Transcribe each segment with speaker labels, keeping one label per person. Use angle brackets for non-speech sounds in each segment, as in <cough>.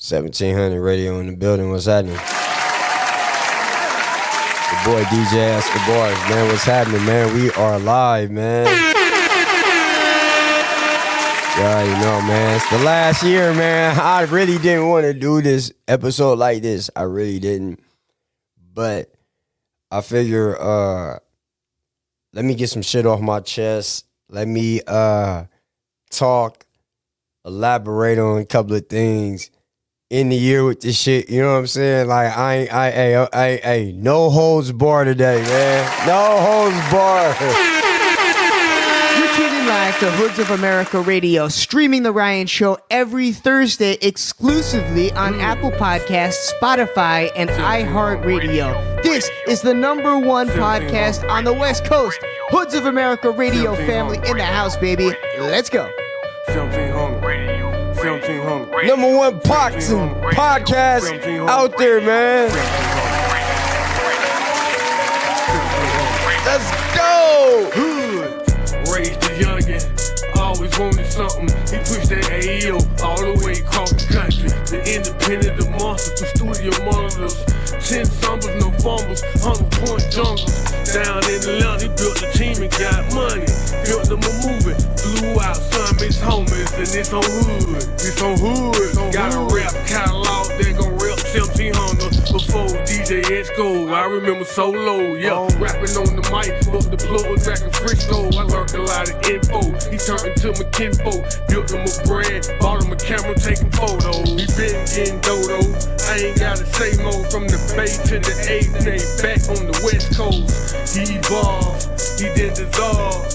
Speaker 1: 1700 radio in the building. What's happening? The boy DJ Escobar, man. What's happening, man? We are live, man. Yeah, you know, man. It's the last year, man. <laughs> I really didn't want to do this episode like this. I really didn't. But I figure uh let me get some shit off my chest. Let me uh talk, elaborate on a couple of things in the year with this shit. You know what I'm saying? Like I ain't I hey uh, I hey no holds bar today, man. No holds bar.
Speaker 2: You're tuned in live to Hoods of America Radio, streaming the Ryan Show every Thursday exclusively on Apple Podcasts, Spotify, and iHeartRadio. This is the number one podcast on the West Coast. Hoods of America Radio family in the house, baby. Let's go.
Speaker 3: 1700. 1700.
Speaker 1: Number one boxing podcast out there, man. Let's go.
Speaker 3: Raised the youngin'. Always wanted something. He pushed that AEO all the way across the country. The independent, the monsters, the studio monitors. Ten stumbles, no fumbles, hundred point jungles. Down in Atlanta, he built a team and got money. And it's on hood. It's on hood. Got a rap catalog, they gon' rep 1700 before DJ Esco. I remember solo, yeah, oh. rapping on the mic, but the plug was back in Frisco. I learned a lot of info. He turned into my kinfolk, built him a brand, bought him a camera, taking photos. He been getting dodo. I ain't gotta say more from the Bay to the eighth, they back on the West Coast. He evolved, he did dissolve.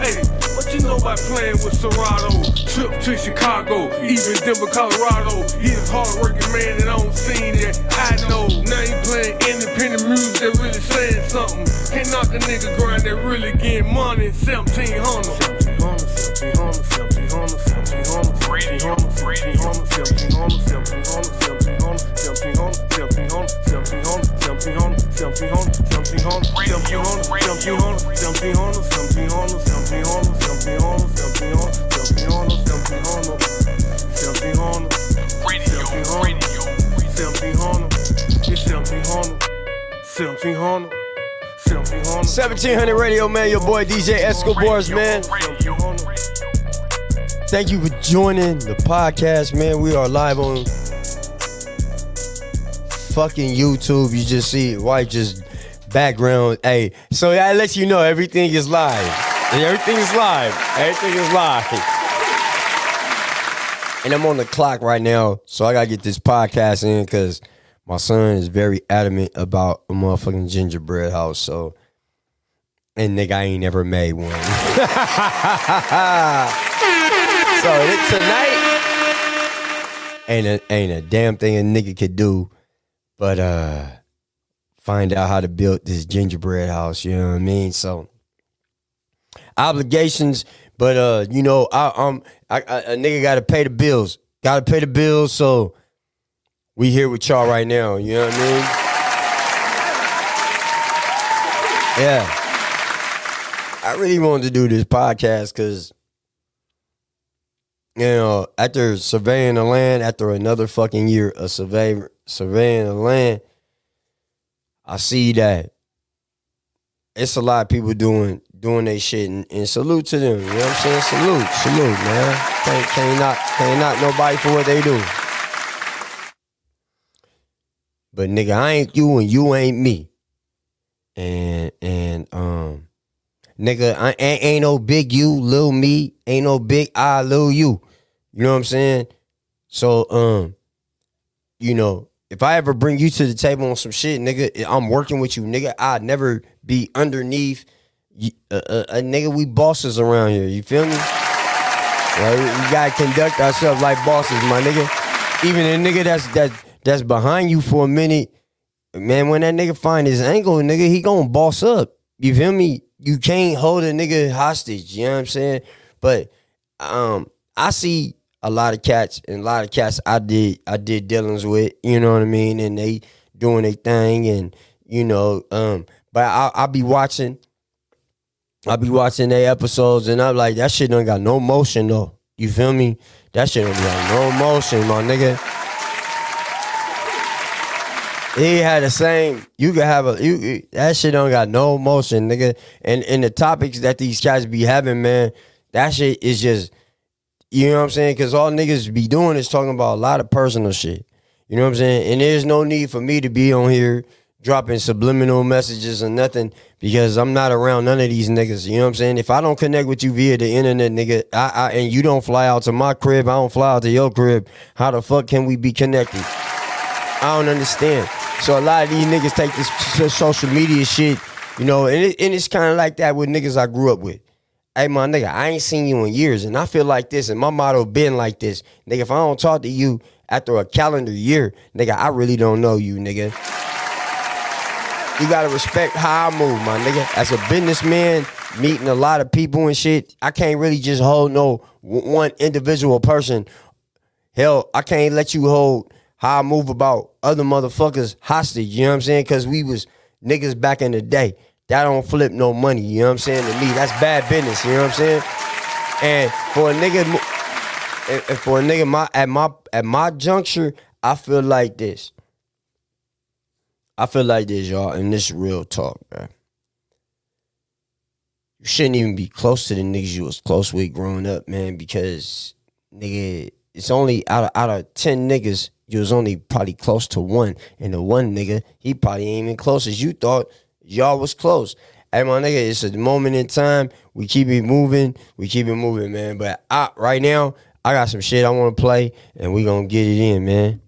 Speaker 3: Hey, what you know about playing with Serato? Trip to Chicago, even Denver, Colorado. He a hard-working man that I don't see that I know. Now he playing independent music that really saying something. Can't knock a nigga grind that really getting money. 1700. 1700, 1700, 1700, 1700, 1700, 1700, 1700, 1700, 1700, 1700, 1700, 1700, 1700, 1700, 1700
Speaker 1: radio, man. Your boy DJ Escobars, man. Thank you for joining the podcast, man. We are live on fucking YouTube. You just see white just background. Hey, so that lets you know everything is live. Everything is live. Everything is live. And I'm on the clock right now, so I gotta get this podcast in because my son is very adamant about a motherfucking gingerbread house. So, and nigga, I ain't never made one. <laughs> so tonight ain't a ain't a damn thing a nigga could do, but uh, find out how to build this gingerbread house. You know what I mean? So obligations, but uh, you know, I um, I, I, a nigga got to pay the bills. Got to pay the bills. So we here with y'all right now. You know what I mean? Yeah. I really wanted to do this podcast because, you know, after surveying the land, after another fucking year of survey, surveying the land, I see that it's a lot of people doing doing their shit and, and salute to them. You know what I'm saying? Salute, salute, man. Can't can't not can't knock nobody for what they do. But nigga, I ain't you and you ain't me. And and um nigga, I ain't, ain't no big you, little me, ain't no big I, little you. You know what I'm saying? So um, you know, if I ever bring you to the table on some shit, nigga, I'm working with you, nigga. I'd never be underneath uh, uh, uh, nigga. We bosses around here. You feel me? Right? We gotta conduct ourselves like bosses, my nigga. Even a nigga that's that that's behind you for a minute, man. When that nigga find his angle, nigga, he gonna boss up. You feel me? You can't hold a nigga hostage. You know what I'm saying? But um, I see a lot of cats and a lot of cats I did I did dealings with. You know what I mean? And they doing their thing, and you know, um, but I I be watching. I be watching their episodes, and I'm like, that shit don't got no motion though. You feel me? That shit don't got no motion, my nigga. he had the same. You could have a you that shit don't got no motion, nigga. And and the topics that these guys be having, man, that shit is just you know what I'm saying? Because all niggas be doing is talking about a lot of personal shit. You know what I'm saying? And there's no need for me to be on here dropping subliminal messages or nothing because I'm not around none of these niggas. You know what I'm saying? If I don't connect with you via the internet, nigga, I, I and you don't fly out to my crib, I don't fly out to your crib. How the fuck can we be connected? I don't understand. So a lot of these niggas take this social media shit, you know, and, it, and it's kind of like that with niggas I grew up with. Hey, my nigga, I ain't seen you in years, and I feel like this, and my motto been like this, nigga. If I don't talk to you after a calendar year, nigga, I really don't know you, nigga. You gotta respect how I move, my nigga. As a businessman, meeting a lot of people and shit, I can't really just hold no one individual person Hell, I can't let you hold how I move about other motherfuckers hostage. You know what I'm saying? Because we was niggas back in the day. That don't flip no money. You know what I'm saying? To me, that's bad business. You know what I'm saying? And for a nigga, and- for a nigga, my at my at my juncture, I feel like this. I feel like this, y'all, and this real talk, man. You shouldn't even be close to the niggas you was close with growing up, man, because nigga, it's only out of out of ten niggas, you was only probably close to one. And the one nigga, he probably ain't even close as you thought y'all was close. Hey my nigga, it's a moment in time. We keep it moving. We keep it moving, man. But I, right now, I got some shit I want to play, and we gonna get it in, man.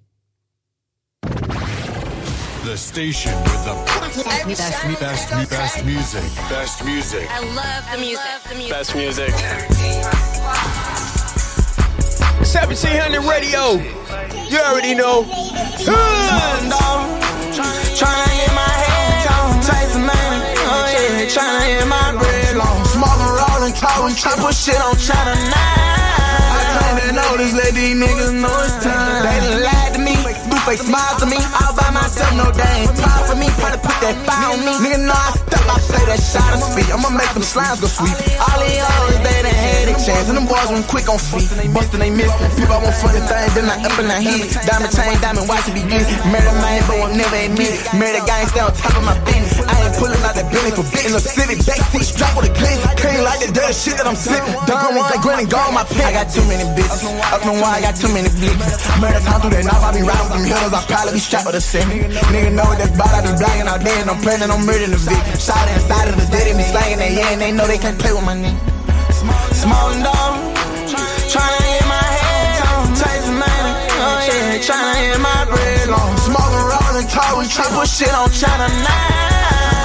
Speaker 4: The station with the best, best, best, best music. Best music.
Speaker 5: I love the music. the music.
Speaker 6: Best music.
Speaker 1: 1700 radio. You already know.
Speaker 7: Tryna put shit on China 9. I claim to know this, let these niggas know it's time. They lied to me, do fake smiles me. All by myself, no ain't proud for me. Try to put that fire on me. Nigga know I step, I say that shot of speed. I'ma make them slimes go sweep. All these hoes, they done had a chance. And them boys went quick on feet. Bustin' they miss. People want funny things, then I up and I hit. Diamond chain, diamond watch it be glitz. Murder man, but won't never admit it. Murder gang stay on top of my business. I ain't pulling out that building for in the city. Backseat strap with a glitz. Clean like the dirty shit that I'm sipping. Don Juan, grinning, gone my pen. I got too many bitches. Up and why I got too many blicks. Murder time through that knife, I be riding with them hitters. I probably be strapped with a semi. Nigga know that bot, I be blacking out there and I'm planning on murdering the victim. Shot inside of the dead, me slanging their yeah, and they know they can't play with my nigga. Small and dog, tryna hit my head on. Tyson man, oh yeah, tryna hit my bread long. Smoking, rolling, talking, tryna put shit on China 9.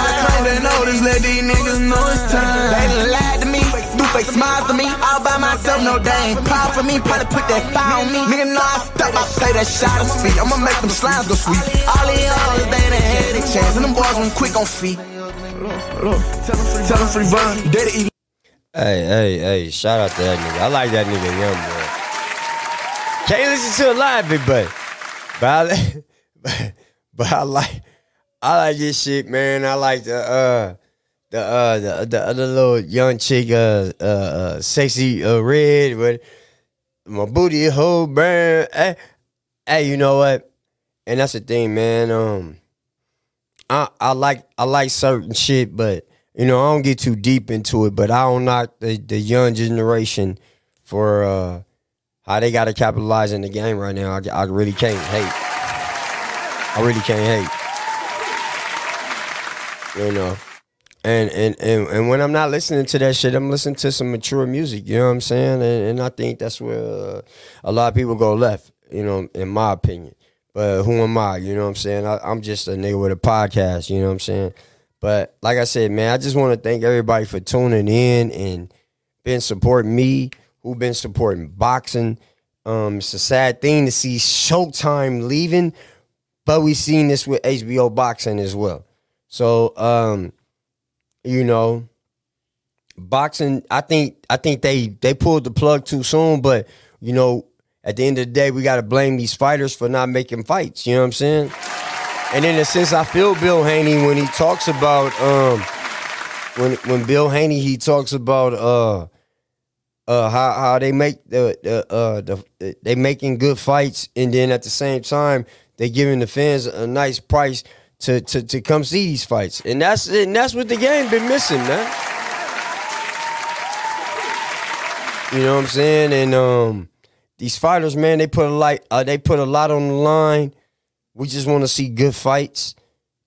Speaker 7: I claim know this, let these niggas know it's time. They lied fake smiles to me. All by myself, no ain't proud for me. Probably put that fire on me. Nigga know I step, I say that shot of speed. I'ma make them slimes go sweep. All these hoes, they done had a chance. And them boys went quick on feet. Tell them free bun, daddy eat
Speaker 1: Hey, hey, hey! Shout out to that nigga. I like that nigga, young boy. Can't listen to it live, big boy. But I, but, <laughs> but I like, I like this shit, man. I like the uh, the uh, the the other little young chick, uh, uh, uh sexy uh, red, but my booty whole burn. Hey, hey, you know what? And that's the thing, man. Um, I I like I like certain shit, but you know I don't get too deep into it. But I don't knock the, the young generation for uh how they got to capitalize in the game right now. I, I really can't hate. I really can't hate. You know. And, and and and when I'm not listening to that shit, I'm listening to some mature music. You know what I'm saying? And, and I think that's where uh, a lot of people go left. You know, in my opinion. But who am I? You know what I'm saying? I, I'm just a nigga with a podcast. You know what I'm saying? But like I said, man, I just want to thank everybody for tuning in and been supporting me, who been supporting boxing. Um, it's a sad thing to see Showtime leaving, but we seen this with HBO boxing as well. So, um, you know, boxing. I think I think they they pulled the plug too soon, but you know, at the end of the day, we got to blame these fighters for not making fights. You know what I'm saying? And in a sense, I feel Bill Haney when he talks about um when when Bill Haney he talks about uh uh how how they make the the uh the they making good fights and then at the same time they giving the fans a nice price to to to come see these fights, and that's and that's what the game been missing, man. You know what I'm saying? And um, these fighters, man, they put a lot, uh, they put a lot on the line. We just want to see good fights.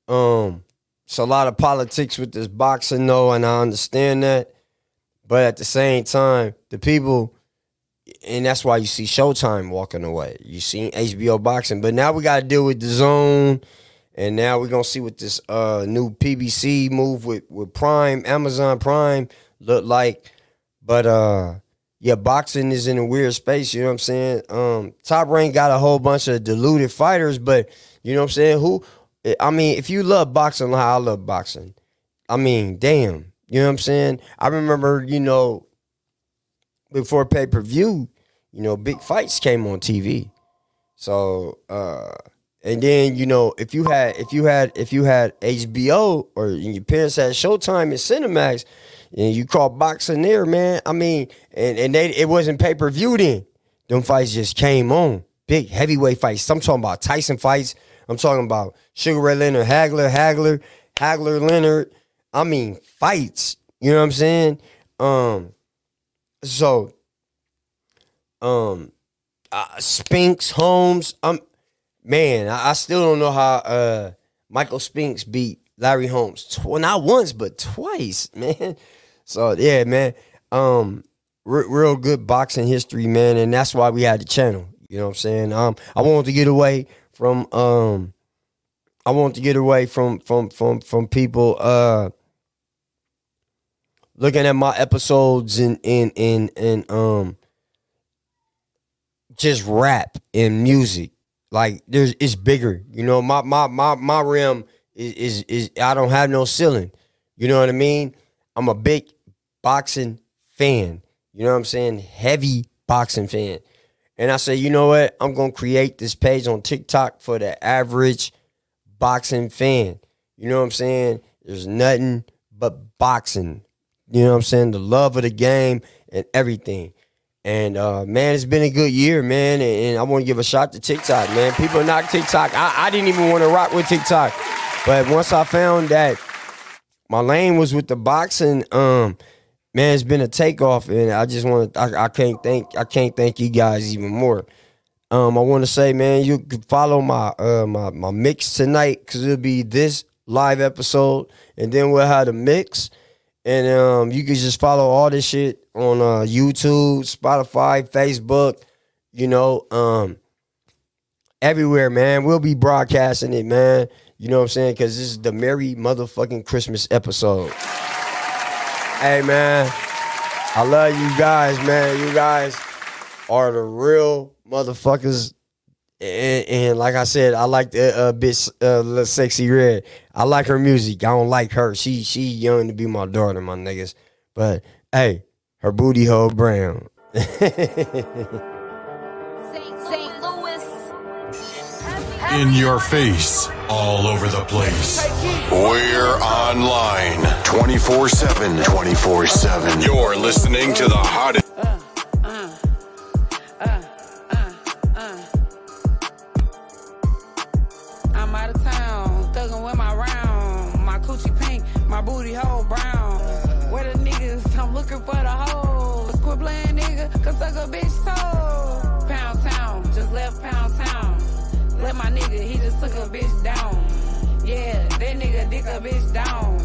Speaker 1: Um, it's a lot of politics with this boxing, though, and I understand that. But at the same time, the people, and that's why you see Showtime walking away. You see HBO boxing, but now we got to deal with DAZN, and now we're gonna see what this uh new PBC move with with Prime, Amazon Prime look like. But uh, yeah, boxing is in a weird space. You know what I'm saying? Um, Top Rank got a whole bunch of diluted fighters, but you know what I'm saying? Who? I mean, if you love boxing, like I love boxing. I mean, damn. You know what I'm saying? I remember, you know, before pay per view, you know, big fights came on TV. So, uh, and then you know, if you had, if you had, if you had HBO or your parents had Showtime and Cinemax, and you caught boxing there, man. I mean, and and they it wasn't pay per view then. Them fights just came on, big heavyweight fights. I'm talking about Tyson fights. I'm talking about Sugar Ray Leonard, Hagler, Hagler, Hagler, Leonard. I mean, fights. You know what I'm saying? Um, so, um, uh, Spinks, Holmes. Um, man, I, I still don't know how uh Michael Spinks beat Larry Holmes. Tw- not once, but twice, <laughs> man. So yeah, man. Um, re- real good boxing history, man, and that's why we had the channel. You know what I'm saying? Um, I wanted to get away from um, I wanted to get away from from from from people uh looking at my episodes and and and and um just rap and music. Like there's it's bigger. You know, my my my my rim is is, is I don't have no ceiling. You know what I mean? I'm a big boxing fan. You know what I'm saying? Heavy boxing fan. And I say, you know what? I'm gonna create this page on TikTok for the average boxing fan. You know what I'm saying? There's nothing but boxing. You know what I'm saying? The love of the game and everything. And uh, man, it's been a good year, man. And, and I want to give a shout to TikTok, man. People knock TikTok. I, I didn't even want to rock with TikTok, but once I found that my lane was with the boxing, um, man, it's been a takeoff, and I just want to. I, I can't thank. I can't thank you guys even more. Um, I want to say, man, you can follow my uh my my mix tonight because it'll be this live episode, and then we'll have the mix, and um, you can just follow all this shit on uh YouTube, Spotify, Facebook, you know, um, everywhere, man. We'll be broadcasting it, man. You know what I'm saying? Because this is the Merry motherfucking Christmas episode. Hey, man, I love you guys, man. You guys are the real motherfuckers. And, and like I said, I like the uh, bitch, uh, Sexyy Red. I like her music. I don't like her. She she young to be my daughter, my niggas. But hey, her booty hole brown.
Speaker 5: St. Louis. <laughs>
Speaker 4: In your face, all over the place. We're online 24 7. 24 7. You're listening to the hottest.
Speaker 6: Took a bitch down. Yeah, that nigga dick a bitch down.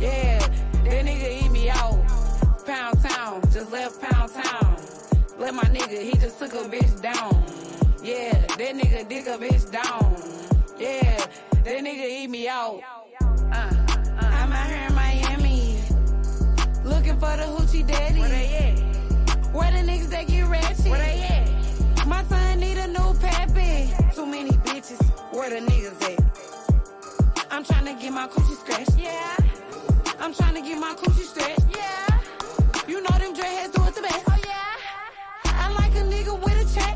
Speaker 6: Yeah, that nigga eat me out. Pound town, just left pound town. Let my nigga, he just took a bitch down. Yeah, that nigga dick a bitch down. Yeah, that nigga eat me out. Uh, I'm out here in Miami. Looking for the hoochie daddy. Where they at? Where the niggas that get ratchet? Where they at? where the niggas at. I'm trying to get my coochie scratched. Yeah. I'm trying to get my coochie stretched. Yeah. You know them dreadheads do it the best. Oh, yeah. I like a nigga with a check.